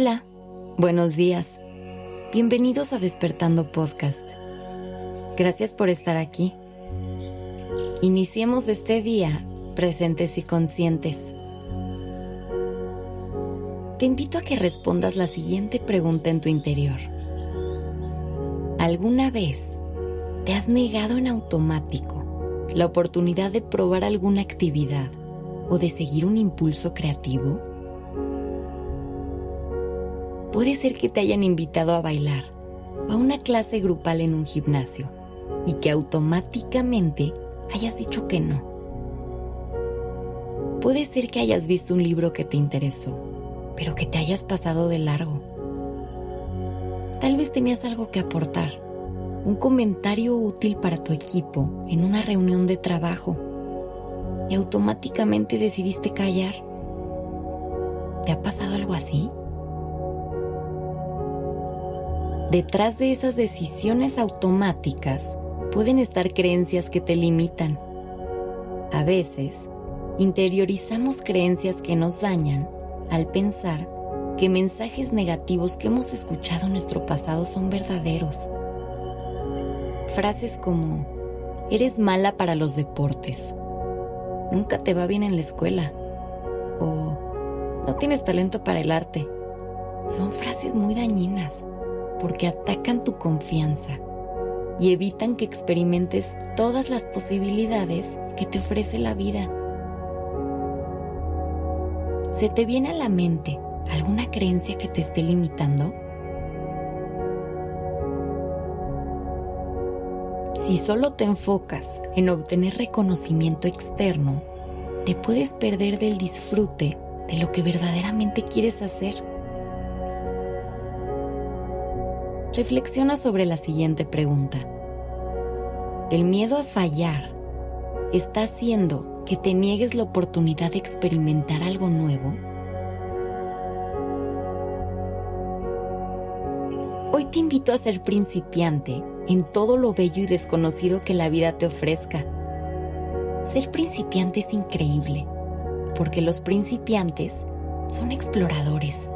Hola, buenos días. Bienvenidos a Despertando Podcast. Gracias por estar aquí. Iniciemos este día presentes y conscientes. Te invito a que respondas la siguiente pregunta en tu interior. ¿Alguna vez te has negado en automático la oportunidad de probar alguna actividad o de seguir un impulso creativo? Puede ser que te hayan invitado a bailar a una clase grupal en un gimnasio y que automáticamente hayas dicho que no. Puede ser que hayas visto un libro que te interesó, pero que te hayas pasado de largo. Tal vez tenías algo que aportar, un comentario útil para tu equipo en una reunión de trabajo y automáticamente decidiste callar. ¿Te ha pasado algo así? Detrás de esas decisiones automáticas pueden estar creencias que te limitan. A veces, interiorizamos creencias que nos dañan al pensar que mensajes negativos que hemos escuchado en nuestro pasado son verdaderos. Frases como, eres mala para los deportes, nunca te va bien en la escuela o no tienes talento para el arte, son frases muy dañinas porque atacan tu confianza y evitan que experimentes todas las posibilidades que te ofrece la vida. ¿Se te viene a la mente alguna creencia que te esté limitando? Si solo te enfocas en obtener reconocimiento externo, te puedes perder del disfrute de lo que verdaderamente quieres hacer. Reflexiona sobre la siguiente pregunta. ¿El miedo a fallar está haciendo que te niegues la oportunidad de experimentar algo nuevo? Hoy te invito a ser principiante en todo lo bello y desconocido que la vida te ofrezca. Ser principiante es increíble, porque los principiantes son exploradores.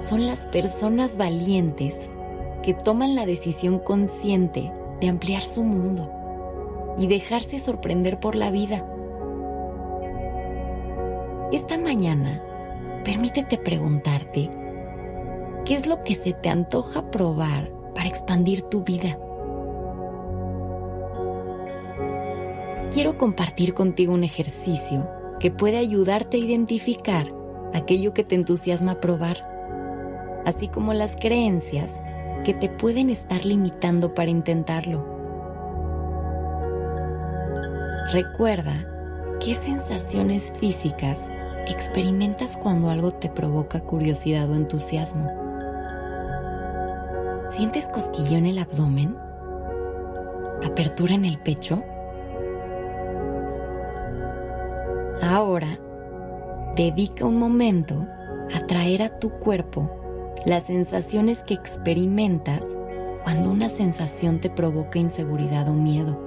Son las personas valientes que toman la decisión consciente de ampliar su mundo y dejarse sorprender por la vida. Esta mañana, permítete preguntarte, ¿qué es lo que se te antoja probar para expandir tu vida? Quiero compartir contigo un ejercicio que puede ayudarte a identificar aquello que te entusiasma probar, así como las creencias que te pueden estar limitando para intentarlo. Recuerda qué sensaciones físicas experimentas cuando algo te provoca curiosidad o entusiasmo. ¿Sientes cosquillo en el abdomen? ¿Apertura en el pecho? Ahora, dedica un momento a traer a tu cuerpo las sensaciones que experimentas cuando una sensación te provoca inseguridad o miedo.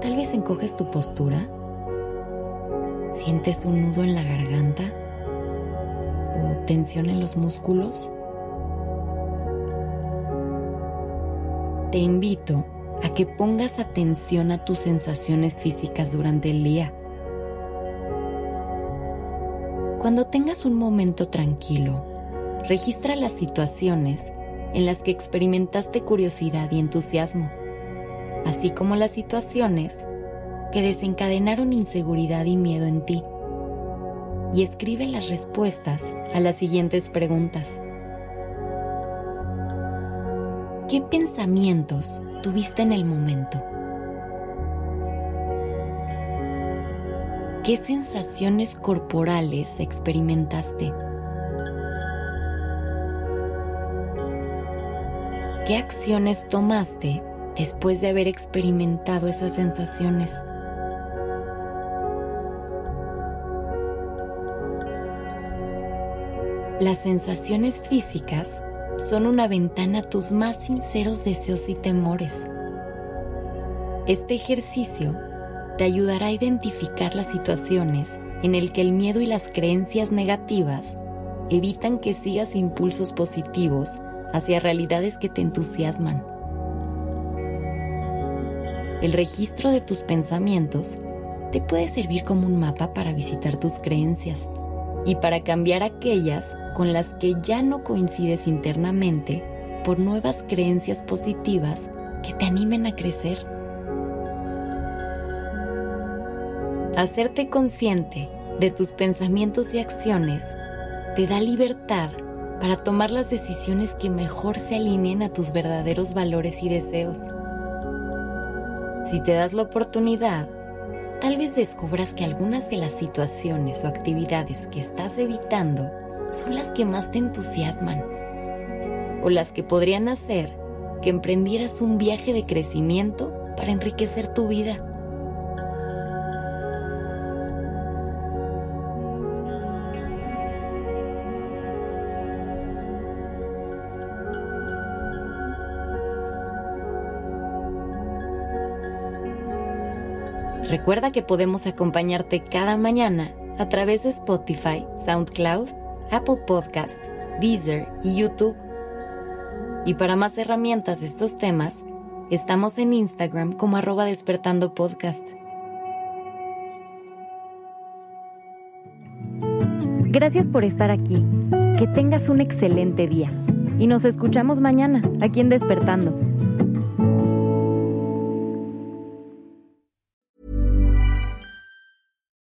Tal vez encoges tu postura, sientes un nudo en la garganta o tensión en los músculos. Te invito a que pongas atención a tus sensaciones físicas durante el día. Cuando tengas un momento tranquilo, registra las situaciones en las que experimentaste curiosidad y entusiasmo, así como las situaciones que desencadenaron inseguridad y miedo en ti. Y escribe las respuestas a las siguientes preguntas. ¿Qué pensamientos tuviste en el momento? ¿Qué sensaciones corporales experimentaste? ¿Qué acciones tomaste después de haber experimentado esas sensaciones? Las sensaciones físicas son una ventana a tus más sinceros deseos y temores. Este ejercicio te ayudará a identificar las situaciones en el que el miedo y las creencias negativas evitan que sigas impulsos positivos hacia realidades que te entusiasman. El registro de tus pensamientos te puede servir como un mapa para visitar tus creencias y para cambiar aquellas con las que ya no coincides internamente por nuevas creencias positivas que te animen a crecer. Hacerte consciente de tus pensamientos y acciones te da libertad para tomar las decisiones que mejor se alineen a tus verdaderos valores y deseos. Si te das la oportunidad, tal vez descubras que algunas de las situaciones o actividades que estás evitando son las que más te entusiasman o las que podrían hacer que emprendieras un viaje de crecimiento para enriquecer tu vida. Recuerda que podemos acompañarte cada mañana a través de Spotify, SoundCloud, Apple Podcast, Deezer y YouTube. Y para más herramientas de estos temas, estamos en Instagram como arroba despertando podcast. Gracias por estar aquí. Que tengas un excelente día. Y nos escuchamos mañana aquí en Despertando.